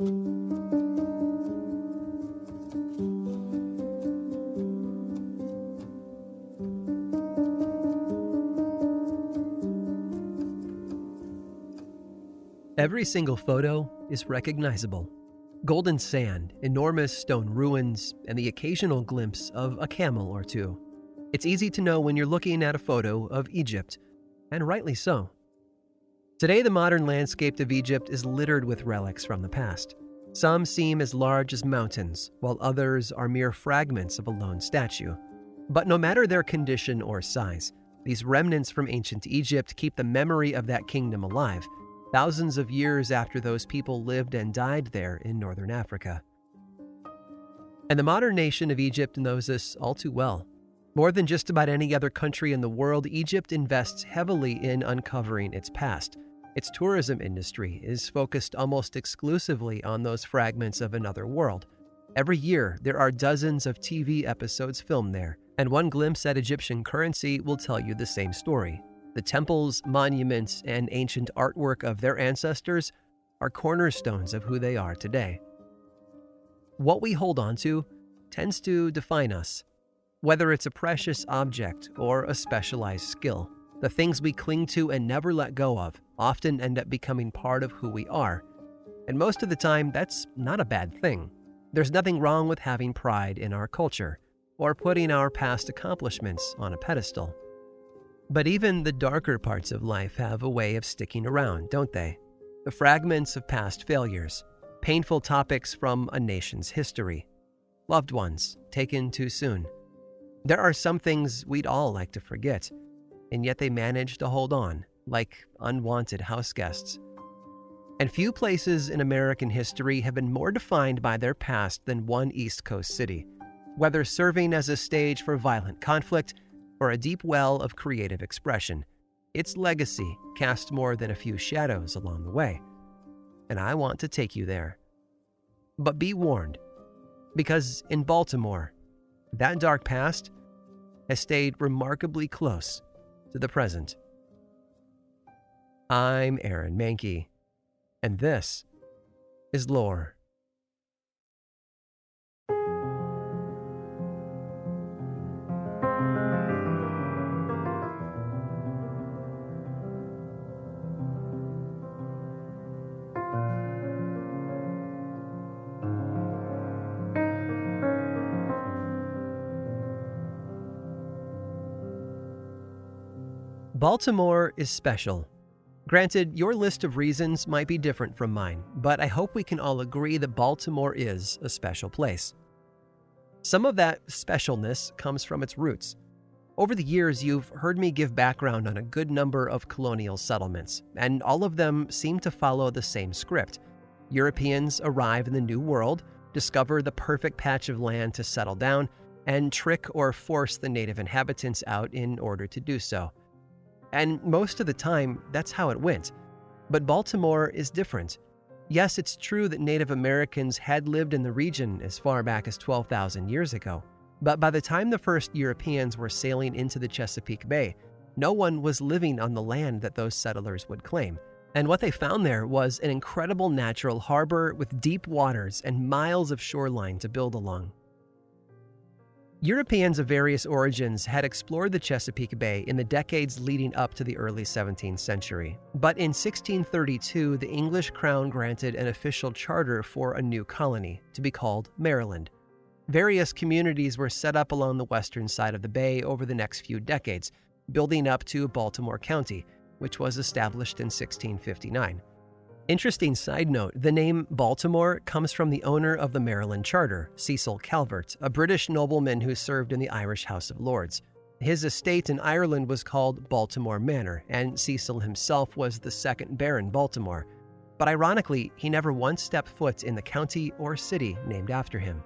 Every single photo is recognizable. Golden sand, enormous stone ruins, and the occasional glimpse of a camel or two. It's easy to know when you're looking at a photo of Egypt, and rightly so. Today, the modern landscape of Egypt is littered with relics from the past. Some seem as large as mountains, while others are mere fragments of a lone statue. But no matter their condition or size, these remnants from ancient Egypt keep the memory of that kingdom alive thousands of years after those people lived and died there in northern Africa. And the modern nation of Egypt knows this all too well. More than just about any other country in the world, Egypt invests heavily in uncovering its past. Its tourism industry is focused almost exclusively on those fragments of another world. Every year, there are dozens of TV episodes filmed there, and one glimpse at Egyptian currency will tell you the same story. The temples, monuments, and ancient artwork of their ancestors are cornerstones of who they are today. What we hold on to tends to define us, whether it's a precious object or a specialized skill. The things we cling to and never let go of often end up becoming part of who we are. And most of the time, that's not a bad thing. There's nothing wrong with having pride in our culture or putting our past accomplishments on a pedestal. But even the darker parts of life have a way of sticking around, don't they? The fragments of past failures, painful topics from a nation's history, loved ones taken too soon. There are some things we'd all like to forget, and yet they manage to hold on, like unwanted house guests. And few places in American history have been more defined by their past than one East Coast city, whether serving as a stage for violent conflict or a deep well of creative expression. Its legacy cast more than a few shadows along the way. And I want to take you there. But be warned, because in Baltimore, that dark past has stayed remarkably close to the present. I'm Aaron Mahnke, and this is Lore. Baltimore is special. Granted, your list of reasons might be different from mine, but I hope we can all agree that Baltimore is a special place. Some of that specialness comes from its roots. Over the years, you've heard me give background on a good number of colonial settlements, and all of them seem to follow the same script. Europeans arrive in the New World, discover the perfect patch of land to settle down, and trick or force the native inhabitants out in order to do so. And most of the time, that's how it went. But Baltimore is different. Yes, it's true that Native Americans had lived in the region as far back as 12,000 years ago. But by the time the first Europeans were sailing into the Chesapeake Bay, no one was living on the land that those settlers would claim. And what they found there was an incredible natural harbor with deep waters and miles of shoreline to build along. Europeans of various origins had explored the Chesapeake Bay in the decades leading up to the early 17th century. But in 1632, the English crown granted an official charter for a new colony to be called Maryland. Various communities were set up along the western side of the bay over the next few decades, building up to Baltimore County, which was established in 1659. Interesting side note the name Baltimore comes from the owner of the Maryland Charter, Cecil Calvert, a British nobleman who served in the Irish House of Lords. His estate in Ireland was called Baltimore Manor, and Cecil himself was the second Baron Baltimore. But ironically, he never once stepped foot in the county or city named after him.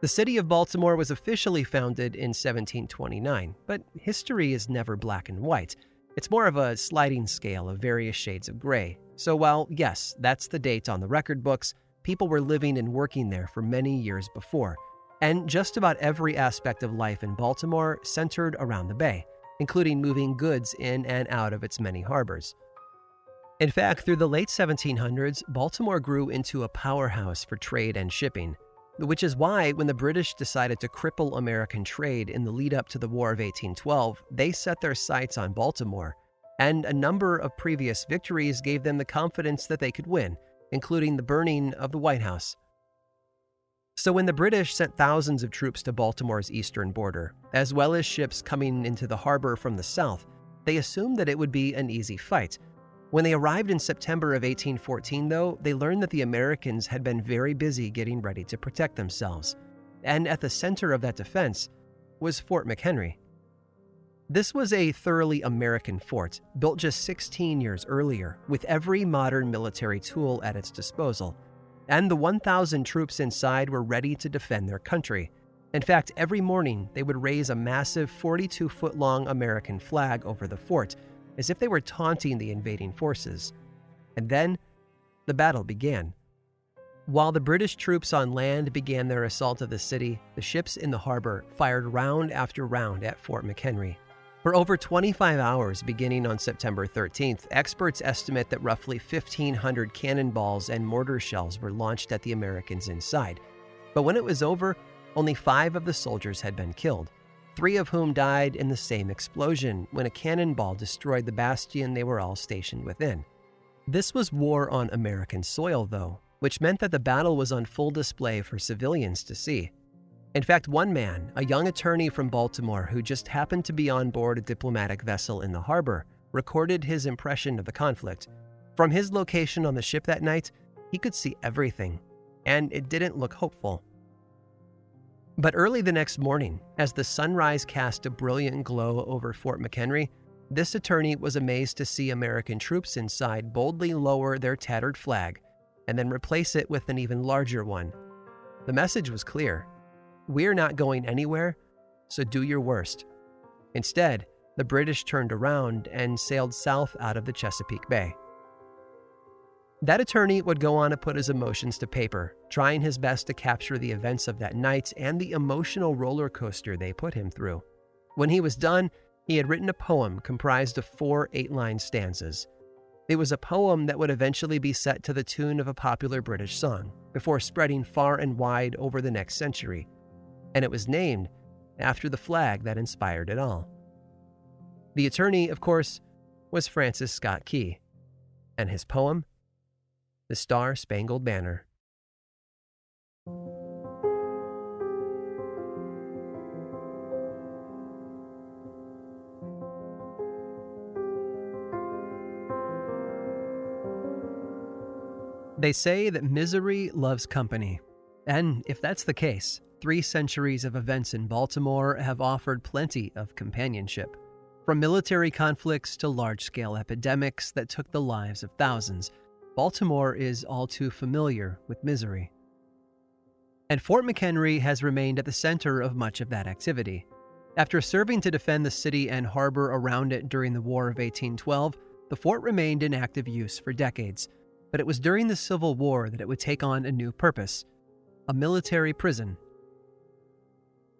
The city of Baltimore was officially founded in 1729, but history is never black and white. It's more of a sliding scale of various shades of gray. So, while, yes, that's the date on the record books, people were living and working there for many years before. And just about every aspect of life in Baltimore centered around the bay, including moving goods in and out of its many harbors. In fact, through the late 1700s, Baltimore grew into a powerhouse for trade and shipping, which is why, when the British decided to cripple American trade in the lead up to the War of 1812, they set their sights on Baltimore, and a number of previous victories gave them the confidence that they could win, including the burning of the White House. So, when the British sent thousands of troops to Baltimore's eastern border, as well as ships coming into the harbor from the south, they assumed that it would be an easy fight. When they arrived in September of 1814, though, they learned that the Americans had been very busy getting ready to protect themselves. And at the center of that defense was Fort McHenry. This was a thoroughly American fort, built just 16 years earlier, with every modern military tool at its disposal and the 1,000 troops inside were ready to defend their country. In fact, every morning they would raise a massive 42 foot long American flag over the fort, as if they were taunting the invading forces. And then the battle began. While the British troops on land began their assault of the city, the ships in the harbor fired round after round at Fort McHenry. For over 25 hours beginning on September 13th, experts estimate that roughly 1,500 cannonballs and mortar shells were launched at the Americans inside. But when it was over, only five of the soldiers had been killed, three of whom died in the same explosion when a cannonball destroyed the bastion they were all stationed within. This was war on American soil, though, which meant that the battle was on full display for civilians to see. In fact, one man, a young attorney from Baltimore who just happened to be on board a diplomatic vessel in the harbor, recorded his impression of the conflict. From his location on the ship that night, he could see everything, and it didn't look hopeful. But early the next morning, as the sunrise cast a brilliant glow over Fort McHenry, this attorney was amazed to see American troops inside boldly lower their tattered flag and then replace it with an even larger one. The message was clear we're not going anywhere, so do your worst. Instead, the British turned around and sailed south out of the Chesapeake Bay. That attorney would go on to put his emotions to paper, trying his best to capture the events of that night and the emotional roller coaster they put him through. When he was done, he had written a poem comprised of four eight line stanzas. It was a poem that would eventually be set to the tune of a popular British song, before spreading far and wide over the next century and it was named after the flag that inspired it all. The attorney, of course, was Francis Scott Key, and his poem, The Star Spangled Banner. They say that misery loves company. And if that's the case, Three centuries of events in Baltimore have offered plenty of companionship. From military conflicts to large scale epidemics that took the lives of thousands, Baltimore is all too familiar with misery. And Fort McHenry has remained at the center of much of that activity. After serving to defend the city and harbor around it during the War of 1812, the fort remained in active use for decades. But it was during the Civil War that it would take on a new purpose a military prison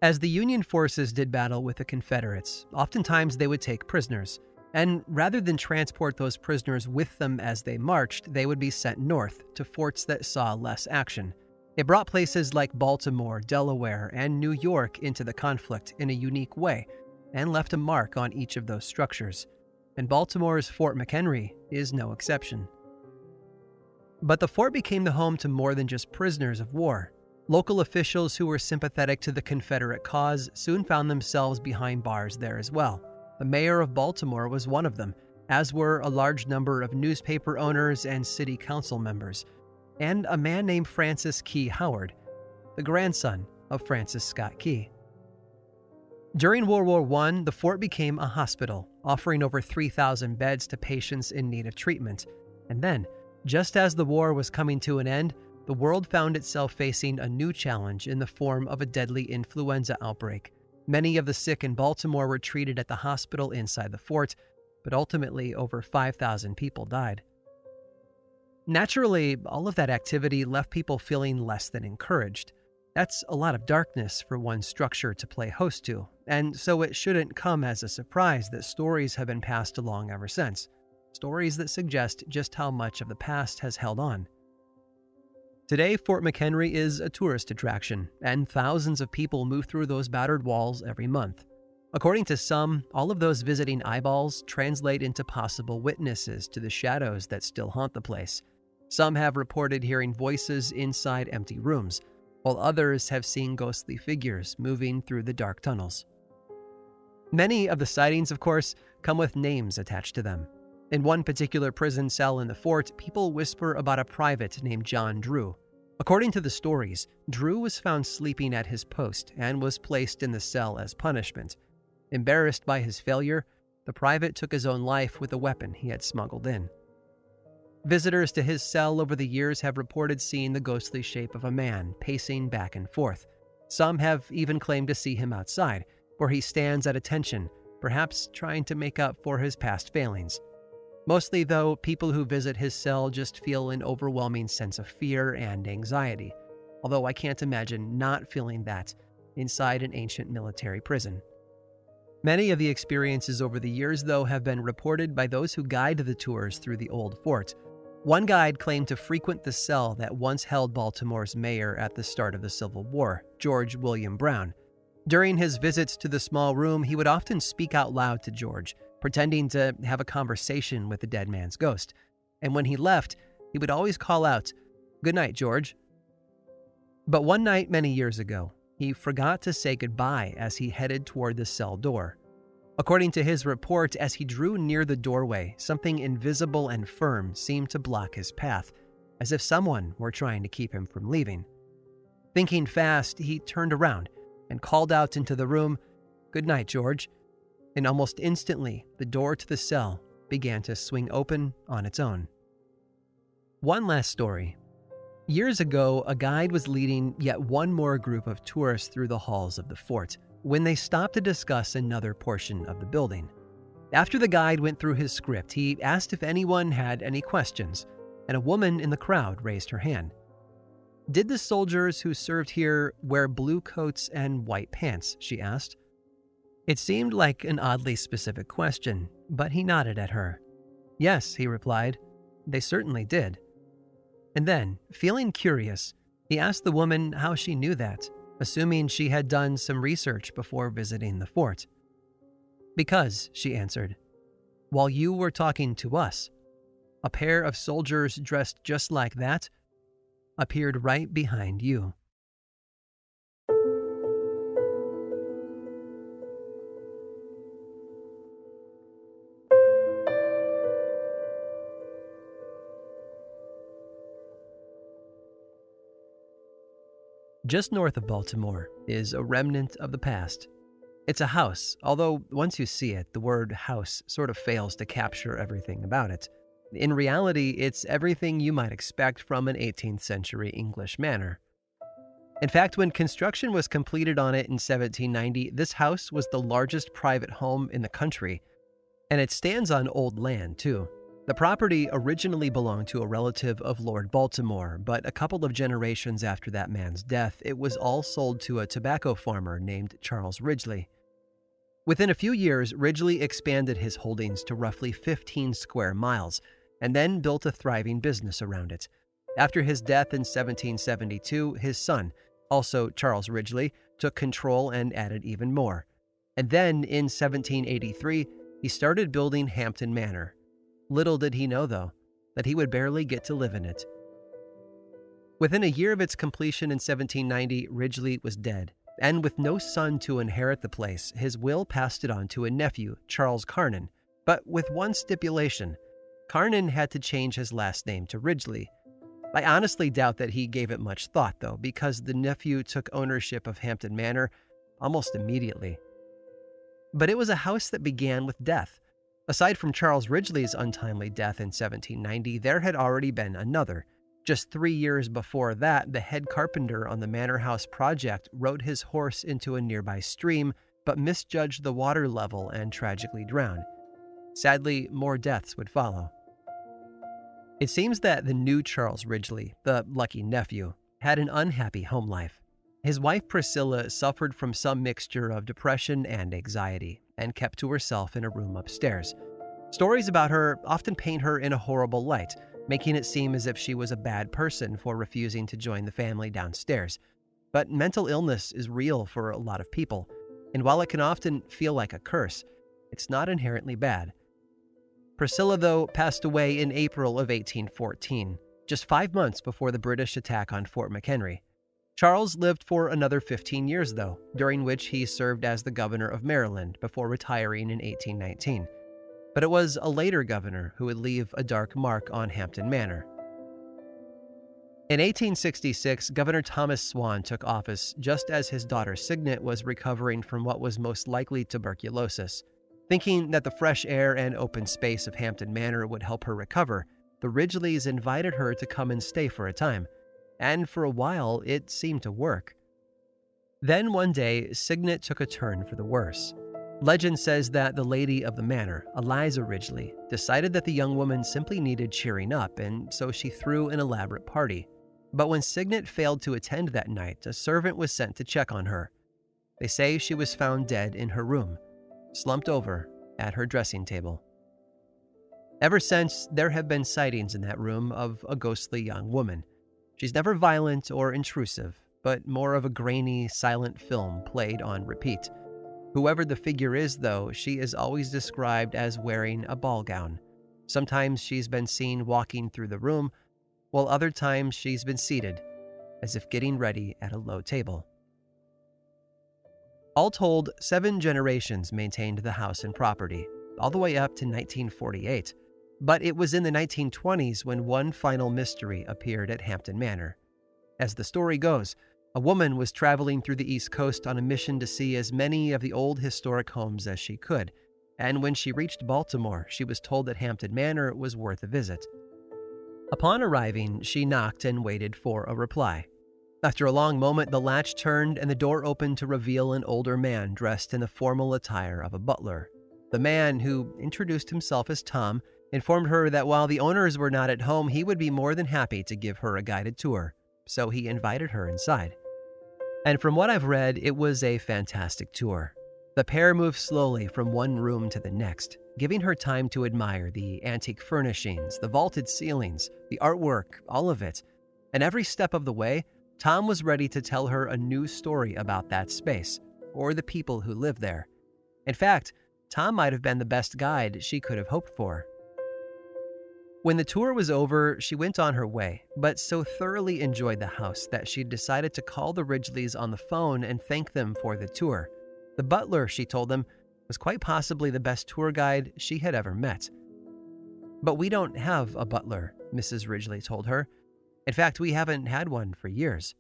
as the Union forces did battle with the Confederates, oftentimes they would take prisoners, and rather than transport those prisoners with them as they marched, they would be sent north to forts that saw less action. It brought places like Baltimore, Delaware, and New York into the conflict in a unique way and left a mark on each of those structures. And Baltimore's Fort McHenry is no exception. But the fort became the home to more than just prisoners of war. Local officials who were sympathetic to the Confederate cause soon found themselves behind bars there as well. The mayor of Baltimore was one of them, as were a large number of newspaper owners and city council members, and a man named Francis Key Howard, the grandson of Francis Scott Key. During World War I, the fort became a hospital, offering over 3,000 beds to patients in need of treatment. And then, just as the war was coming to an end, the world found itself facing a new challenge in the form of a deadly influenza outbreak. Many of the sick in Baltimore were treated at the hospital inside the fort, but ultimately over 5,000 people died. Naturally, all of that activity left people feeling less than encouraged. That's a lot of darkness for one structure to play host to, and so it shouldn't come as a surprise that stories have been passed along ever since. stories that suggest just how much of the past has held on. Today, Fort McHenry is a tourist attraction, and thousands of people move through those battered walls every month. According to some, all of those visiting eyeballs translate into possible witnesses to the shadows that still haunt the place. Some have reported hearing voices inside empty rooms, while others have seen ghostly figures moving through the dark tunnels. Many of the sightings, of course, come with names attached to them. In one particular prison cell in the fort, people whisper about a private named John Drew. According to the stories, Drew was found sleeping at his post and was placed in the cell as punishment. Embarrassed by his failure, the private took his own life with a weapon he had smuggled in. Visitors to his cell over the years have reported seeing the ghostly shape of a man pacing back and forth. Some have even claimed to see him outside, where he stands at attention, perhaps trying to make up for his past failings. Mostly, though, people who visit his cell just feel an overwhelming sense of fear and anxiety, although I can't imagine not feeling that inside an ancient military prison. Many of the experiences over the years, though, have been reported by those who guide the tours through the old fort. One guide claimed to frequent the cell that once held Baltimore's mayor at the start of the Civil War, George William Brown. During his visits to the small room, he would often speak out loud to George, pretending to have a conversation with the dead man's ghost. And when he left, he would always call out, Good night, George. But one night many years ago, he forgot to say goodbye as he headed toward the cell door. According to his report, as he drew near the doorway, something invisible and firm seemed to block his path, as if someone were trying to keep him from leaving. Thinking fast, he turned around and called out into the room, Good night, George. And almost instantly, the door to the cell began to swing open on its own. One last story Years ago, a guide was leading yet one more group of tourists through the halls of the fort when they stopped to discuss another portion of the building. After the guide went through his script, he asked if anyone had any questions, and a woman in the crowd raised her hand. Did the soldiers who served here wear blue coats and white pants? she asked. It seemed like an oddly specific question, but he nodded at her. Yes, he replied. They certainly did. And then, feeling curious, he asked the woman how she knew that, assuming she had done some research before visiting the fort. Because, she answered, while you were talking to us, a pair of soldiers dressed just like that appeared right behind you. Just north of Baltimore is a remnant of the past. It's a house, although once you see it, the word house sort of fails to capture everything about it. In reality, it's everything you might expect from an 18th century English manor. In fact, when construction was completed on it in 1790, this house was the largest private home in the country. And it stands on old land, too. The property originally belonged to a relative of Lord Baltimore, but a couple of generations after that man's death, it was all sold to a tobacco farmer named Charles Ridgely. Within a few years, Ridgely expanded his holdings to roughly 15 square miles and then built a thriving business around it. After his death in 1772, his son, also Charles Ridgely, took control and added even more. And then in 1783, he started building Hampton Manor, Little did he know, though, that he would barely get to live in it. Within a year of its completion in 1790, Ridgely was dead, and with no son to inherit the place, his will passed it on to a nephew, Charles Carnan, but with one stipulation. Carnan had to change his last name to Ridgely. I honestly doubt that he gave it much thought, though, because the nephew took ownership of Hampton Manor almost immediately. But it was a house that began with death. Aside from Charles Ridgely's untimely death in 1790, there had already been another. Just three years before that, the head carpenter on the Manor House project rode his horse into a nearby stream, but misjudged the water level and tragically drowned. Sadly, more deaths would follow. It seems that the new Charles Ridgely, the lucky nephew, had an unhappy home life. His wife Priscilla suffered from some mixture of depression and anxiety, and kept to herself in a room upstairs. Stories about her often paint her in a horrible light, making it seem as if she was a bad person for refusing to join the family downstairs. But mental illness is real for a lot of people, and while it can often feel like a curse, it's not inherently bad. Priscilla, though, passed away in April of 1814, just five months before the British attack on Fort McHenry. Charles lived for another 15 years, though, during which he served as the governor of Maryland before retiring in 1819. But it was a later governor who would leave a dark mark on Hampton Manor. In 1866, Governor Thomas Swann took office just as his daughter Signet was recovering from what was most likely tuberculosis. Thinking that the fresh air and open space of Hampton Manor would help her recover, the Ridgelys invited her to come and stay for a time. And for a while, it seemed to work. Then one day, Signet took a turn for the worse. Legend says that the lady of the manor, Eliza Ridgely, decided that the young woman simply needed cheering up, and so she threw an elaborate party. But when Signet failed to attend that night, a servant was sent to check on her. They say she was found dead in her room, slumped over at her dressing table. Ever since, there have been sightings in that room of a ghostly young woman. She's never violent or intrusive, but more of a grainy, silent film played on repeat. Whoever the figure is, though, she is always described as wearing a ball gown. Sometimes she's been seen walking through the room, while other times she's been seated, as if getting ready at a low table. All told, seven generations maintained the house and property, all the way up to 1948. But it was in the 1920s when one final mystery appeared at Hampton Manor. As the story goes, a woman was traveling through the East Coast on a mission to see as many of the old historic homes as she could, and when she reached Baltimore, she was told that Hampton Manor was worth a visit. Upon arriving, she knocked and waited for a reply. After a long moment, the latch turned and the door opened to reveal an older man dressed in the formal attire of a butler. The man, who introduced himself as Tom, informed her that while the owners were not at home, he would be more than happy to give her a guided tour, so he invited her inside. And from what I've read, it was a fantastic tour. The pair moved slowly from one room to the next, giving her time to admire the antique furnishings, the vaulted ceilings, the artwork, all of it. And every step of the way, Tom was ready to tell her a new story about that space, or the people who live there. In fact, Tom might have been the best guide she could have hoped for. When the tour was over, she went on her way, but so thoroughly enjoyed the house that she decided to call the Ridgelys on the phone and thank them for the tour. The butler, she told them, was quite possibly the best tour guide she had ever met. But we don't have a butler, Mrs. Ridgely told her. In fact, we haven't had one for years.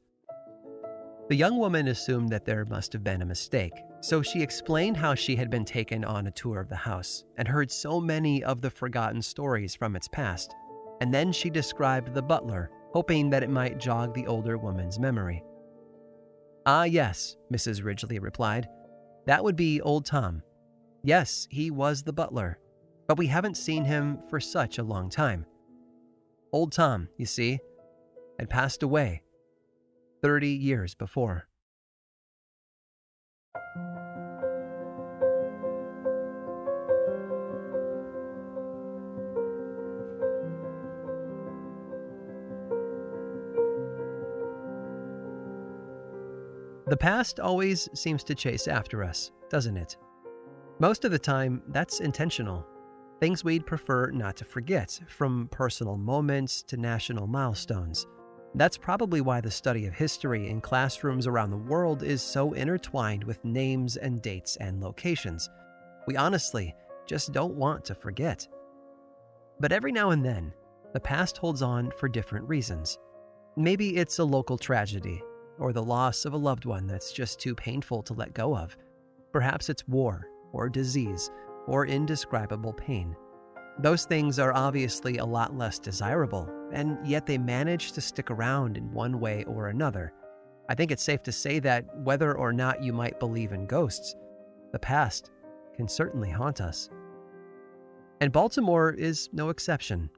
The young woman assumed that there must have been a mistake, so she explained how she had been taken on a tour of the house and heard so many of the forgotten stories from its past. And then she described the butler, hoping that it might jog the older woman's memory. Ah, yes, Mrs. Ridgely replied. That would be Old Tom. Yes, he was the butler, but we haven't seen him for such a long time. Old Tom, you see, had passed away 30 years before. The past always seems to chase after us, doesn't it? Most of the time, that's intentional. Things we'd prefer not to forget, from personal moments to national milestones. That's probably why the study of history in classrooms around the world is so intertwined with names and dates and locations. We honestly just don't want to forget. But every now and then, the past holds on for different reasons. Maybe it's a local tragedy or the loss of a loved one that's just too painful to let go of. Perhaps it's war, or disease, or indescribable pain. Those things are obviously a lot less desirable, and yet they manage to stick around in one way or another. I think it's safe to say that whether or not you might believe in ghosts, the past can certainly haunt us. And Baltimore is no exception.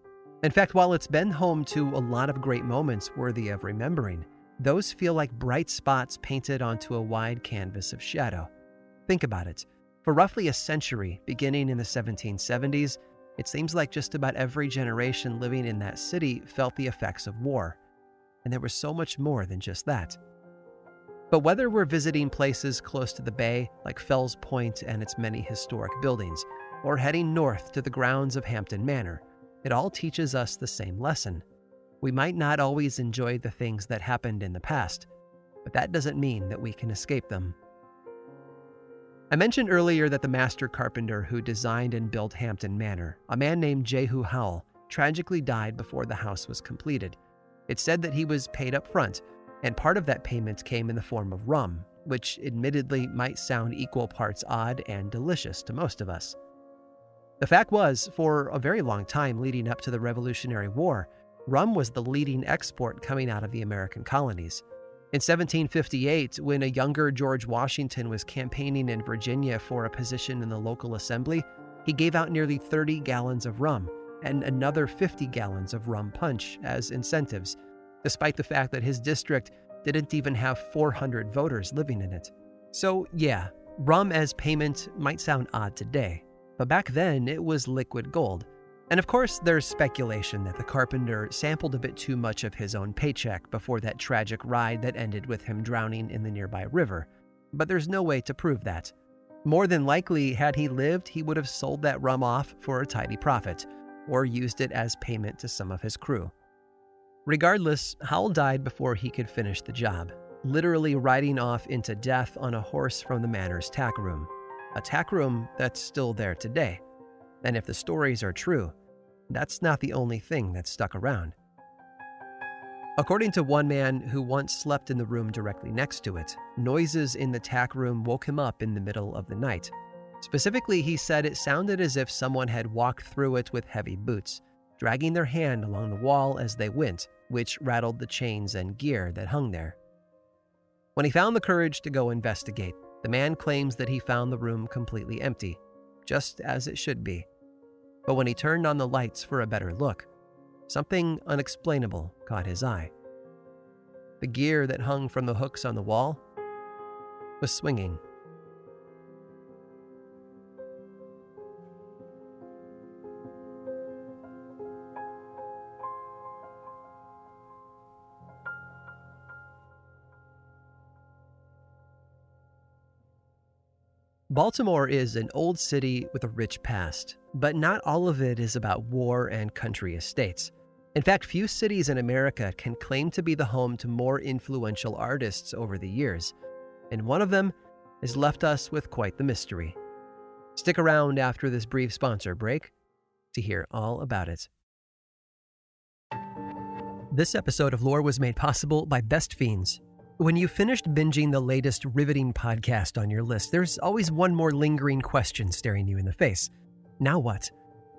In fact, while it's been home to a lot of great moments worthy of remembering, those feel like bright spots painted onto a wide canvas of shadow. Think about it. For roughly a century, beginning in the 1770s, it seems like just about every generation living in that city felt the effects of war. And there was so much more than just that. But whether we're visiting places close to the bay, like Fells Point and its many historic buildings, or heading north to the grounds of Hampton Manor, it all teaches us the same lesson. We might not always enjoy the things that happened in the past, but that doesn't mean that we can escape them. I mentioned earlier that the master carpenter who designed and built Hampton Manor, a man named Jehu Howell, tragically died before the house was completed. It's said that he was paid up front, and part of that payment came in the form of rum, which admittedly might sound equal parts odd and delicious to most of us. The fact was, for a very long time leading up to the Revolutionary War, rum was the leading export coming out of the American colonies. In 1758, when a younger George Washington was campaigning in Virginia for a position in the local assembly, he gave out nearly 30 gallons of rum and another 50 gallons of rum punch as incentives, despite the fact that his district didn't even have 400 voters living in it. So, yeah, rum as payment might sound odd today, but back then it was liquid gold and of course, there's speculation that the carpenter sampled a bit too much of his own paycheck before that tragic ride that ended with him drowning in the nearby river. But there's no way to prove that. More than likely, had he lived, he would have sold that rum off for a tidy profit, or used it as payment to some of his crew. Regardless, Howell died before he could finish the job, literally riding off into death on a horse from the manor's tack room. A tack room that's still there today. And if the stories are true, that's not the only thing that stuck around. According to one man who once slept in the room directly next to it, noises in the tack room woke him up in the middle of the night. Specifically, he said it sounded as if someone had walked through it with heavy boots, dragging their hand along the wall as they went, which rattled the chains and gear that hung there. When he found the courage to go investigate, the man claims that he found the room completely empty, just as it should be. But when he turned on the lights for a better look, something unexplainable caught his eye. The gear that hung from the hooks on the wall was swinging Baltimore is an old city with a rich past, but not all of it is about war and country estates. In fact, few cities in America can claim to be the home to more influential artists over the years, and one of them has left us with quite the mystery. Stick around after this brief sponsor break to hear all about it. This episode of Lore was made possible by Best Fiends when you finished binging the latest riveting podcast on your list, there's always one more lingering question staring you in the face. Now what?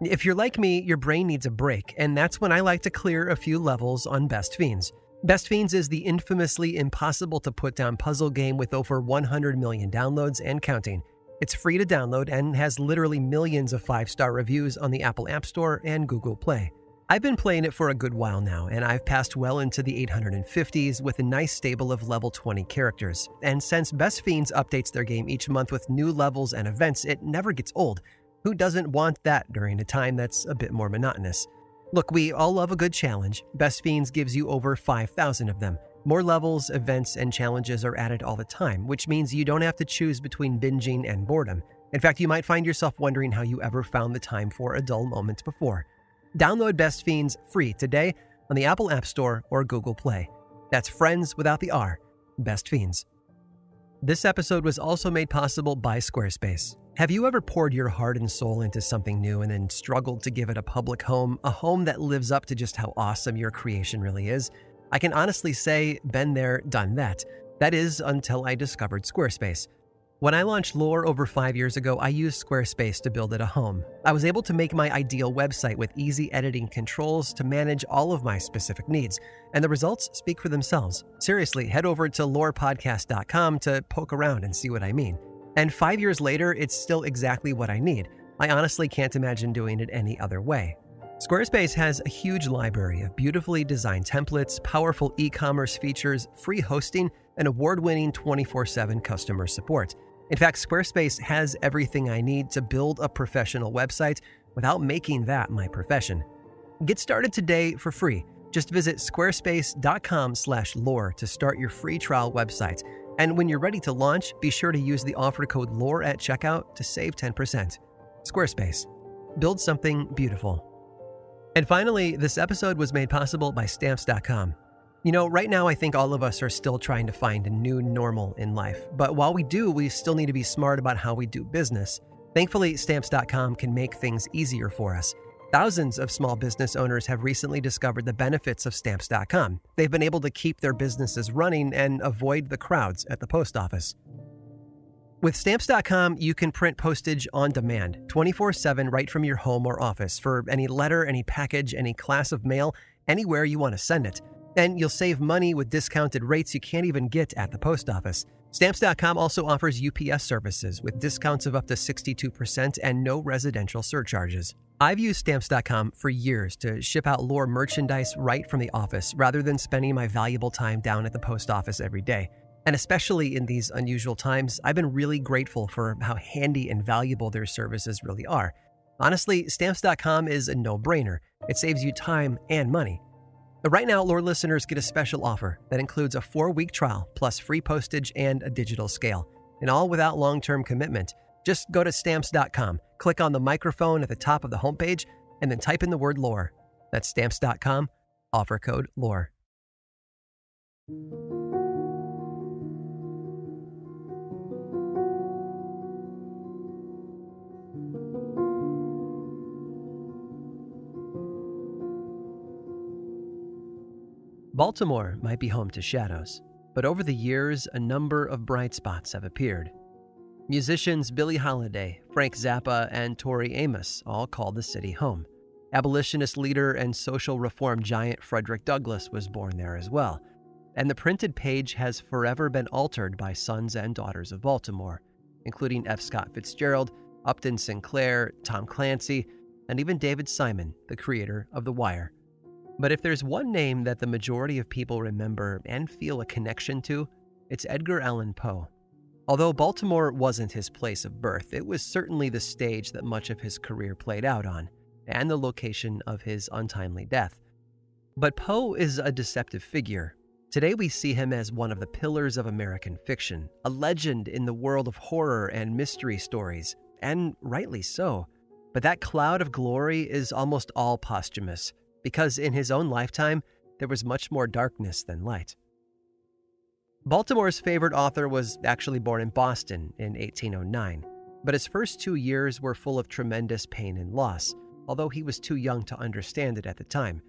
If you're like me, your brain needs a break, and that's when I like to clear a few levels on Best Fiends. Best Fiends is the infamously impossible to put down puzzle game with over 100 million downloads and counting. It's free to download and has literally millions of five star reviews on the Apple App Store and Google Play. I've been playing it for a good while now, and I've passed well into the 850s with a nice stable of level 20 characters. And since Best Fiends updates their game each month with new levels and events, it never gets old. Who doesn't want that during a time that's a bit more monotonous? Look, we all love a good challenge. Best Fiends gives you over 5,000 of them. More levels, events, and challenges are added all the time, which means you don't have to choose between binging and boredom. In fact, you might find yourself wondering how you ever found the time for a dull moment before. Download Best Fiends free today on the Apple App Store or Google Play. That's friends without the R, Best Fiends. This episode was also made possible by Squarespace. Have you ever poured your heart and soul into something new and then struggled to give it a public home, a home that lives up to just how awesome your creation really is? I can honestly say, been there, done that. That is until I discovered Squarespace. When I launched Lore over five years ago, I used Squarespace to build it a home. I was able to make my ideal website with easy editing controls to manage all of my specific needs, and the results speak for themselves. Seriously, head over to lorepodcast.com to poke around and see what I mean. And five years later, it's still exactly what I need. I honestly can't imagine doing it any other way. Squarespace has a huge library of beautifully designed templates, powerful e commerce features, free hosting, and award winning 24 7 customer support. In fact, Squarespace has everything I need to build a professional website without making that my profession. Get started today for free. Just visit squarespace.com/lore to start your free trial website. And when you're ready to launch, be sure to use the offer code LORE at checkout to save 10%. Squarespace. Build something beautiful. And finally, this episode was made possible by stamps.com. You know, right now I think all of us are still trying to find a new normal in life. But while we do, we still need to be smart about how we do business. Thankfully, stamps.com can make things easier for us. Thousands of small business owners have recently discovered the benefits of stamps.com. They've been able to keep their businesses running and avoid the crowds at the post office. With stamps.com, you can print postage on demand, 24 7, right from your home or office for any letter, any package, any class of mail, anywhere you want to send it. And you'll save money with discounted rates you can't even get at the post office. Stamps.com also offers UPS services with discounts of up to 62% and no residential surcharges. I've used Stamps.com for years to ship out lore merchandise right from the office rather than spending my valuable time down at the post office every day. And especially in these unusual times, I've been really grateful for how handy and valuable their services really are. Honestly, Stamps.com is a no brainer. It saves you time and money. But right now, Lore listeners get a special offer that includes a four week trial plus free postage and a digital scale, and all without long term commitment. Just go to stamps.com, click on the microphone at the top of the homepage, and then type in the word lore. That's stamps.com, offer code lore. Baltimore might be home to shadows, but over the years, a number of bright spots have appeared. Musicians Billie Holiday, Frank Zappa, and Tori Amos all called the city home. Abolitionist leader and social reform giant Frederick Douglass was born there as well. And the printed page has forever been altered by sons and daughters of Baltimore, including F. Scott Fitzgerald, Upton Sinclair, Tom Clancy, and even David Simon, the creator of The Wire. But if there's one name that the majority of people remember and feel a connection to, it's Edgar Allan Poe. Although Baltimore wasn't his place of birth, it was certainly the stage that much of his career played out on, and the location of his untimely death. But Poe is a deceptive figure. Today we see him as one of the pillars of American fiction, a legend in the world of horror and mystery stories, and rightly so. But that cloud of glory is almost all posthumous, because in his own lifetime, there was much more darkness than light. Baltimore's favorite author was actually born in Boston in 1809, but his first two years were full of tremendous pain and loss, although he was too young to understand it at the time.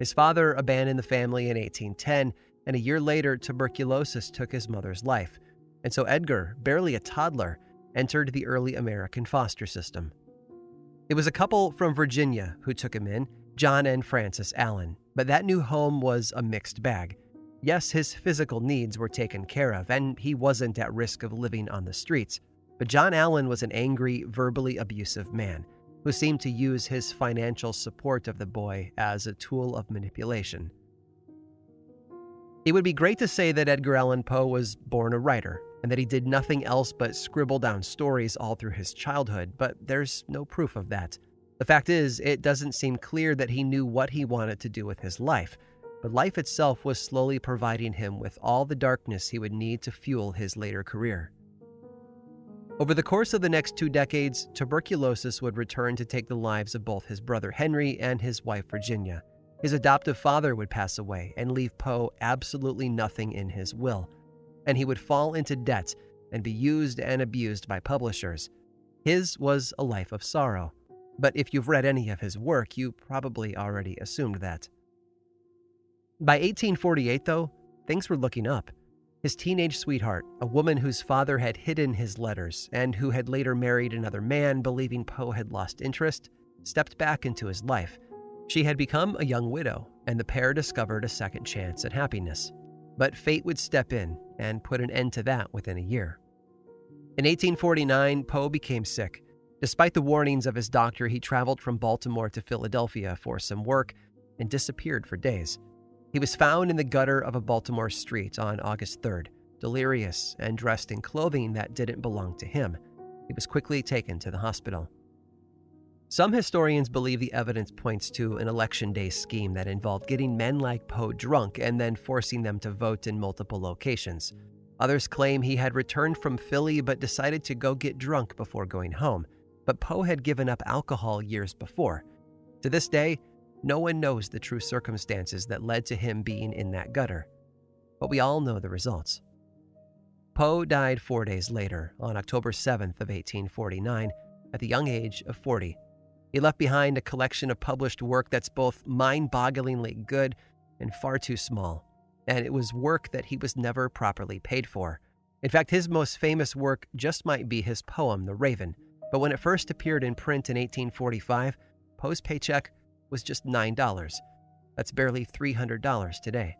His father abandoned the family in 1810, and a year later, tuberculosis took his mother's life. And so Edgar, barely a toddler, entered the early American foster system. It was a couple from Virginia who took him in, John and Frances Allan, but that new home was a mixed bag. Yes, his physical needs were taken care of, and he wasn't at risk of living on the streets. But John Allan was an angry, verbally abusive man who seemed to use his financial support of the boy as a tool of manipulation. It would be great to say that Edgar Allan Poe was born a writer and that he did nothing else but scribble down stories all through his childhood, but there's no proof of that. The fact is, it doesn't seem clear that he knew what he wanted to do with his life but life itself was slowly providing him with all the darkness he would need to fuel his later career. Over the course of the next two decades, tuberculosis would return to take the lives of both his brother Henry and his wife Virginia. His adoptive father would pass away and leave Poe absolutely nothing in his will, and he would fall into debt and be used and abused by publishers. His was a life of sorrow, but if you've read any of his work, you probably already assumed that. By 1848, though, things were looking up. His teenage sweetheart, a woman whose father had hidden his letters and who had later married another man believing Poe had lost interest, stepped back into his life. She had become a young widow, and the pair discovered a second chance at happiness. But fate would step in and put an end to that within a year. In 1849, Poe became sick. Despite the warnings of his doctor, he traveled from Baltimore to Philadelphia for some work and disappeared for days. He was found in the gutter of a Baltimore street on August 3rd, delirious and dressed in clothing that didn't belong to him. He was quickly taken to the hospital. Some historians believe the evidence points to an election day scheme that involved getting men like Poe drunk and then forcing them to vote in multiple locations. Others claim he had returned from Philly but decided to go get drunk before going home. But Poe had given up alcohol years before. To this day, no one knows the true circumstances that led to him being in that gutter. But we all know the results. Poe died four days later, on October 7th of 1849, at the young age of 40. He left behind a collection of published work that's both mind bogglingly good and far too small. And it was work that he was never properly paid for. In fact, his most famous work just might be his poem, The Raven. But when it first appeared in print in 1845, Poe's paycheck was just $9. That's barely $300 today.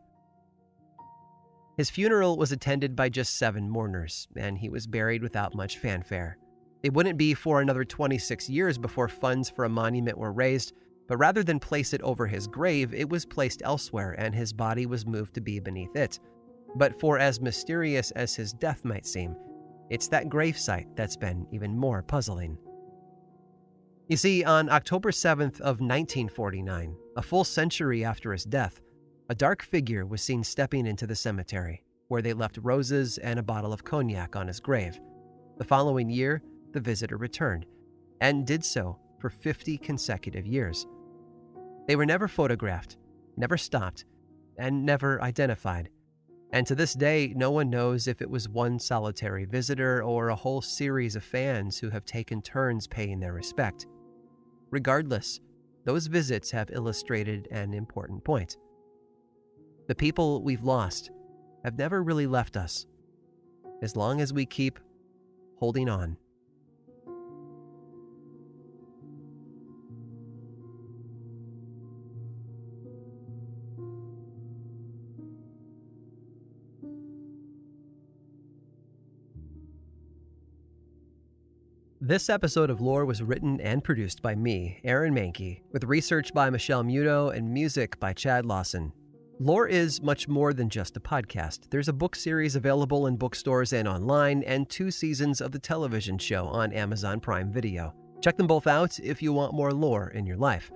His funeral was attended by just seven mourners, and he was buried without much fanfare. It wouldn't be for another 26 years before funds for a monument were raised, but rather than place it over his grave, it was placed elsewhere and his body was moved to be beneath it. But for as mysterious as his death might seem, it's that gravesite that's been even more puzzling. You see, on October 7th of 1949, a full century after his death, a dark figure was seen stepping into the cemetery, where they left roses and a bottle of cognac on his grave. The following year, the visitor returned, and did so for 50 consecutive years. They were never photographed, never stopped, and never identified. And to this day, no one knows if it was one solitary visitor or a whole series of fans who have taken turns paying their respect. Regardless, those visits have illustrated an important point. The people we've lost have never really left us, as long as we keep holding on. This episode of Lore was written and produced by me, Aaron Mahnke, with research by Michelle Muto and music by Chad Lawson. Lore is much more than just a podcast. There's a book series available in bookstores and online, and two seasons of the television show on Amazon Prime Video. Check them both out if you want more lore in your life.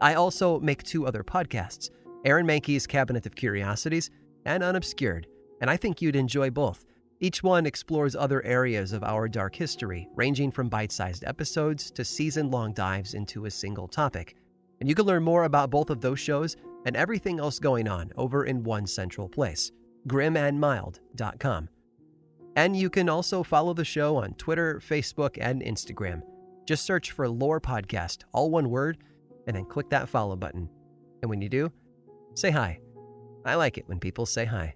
I also make two other podcasts Aaron Mahnke's Cabinet of Curiosities and Unobscured, and I think you'd enjoy both. Each one explores other areas of our dark history, ranging from bite sized episodes to season long dives into a single topic. And you can learn more about both of those shows and everything else going on over in one central place grimandmild.com. And you can also follow the show on Twitter, Facebook, and Instagram. Just search for Lore Podcast, all one word, and then click that follow button. And when you do, say hi. I like it when people say hi.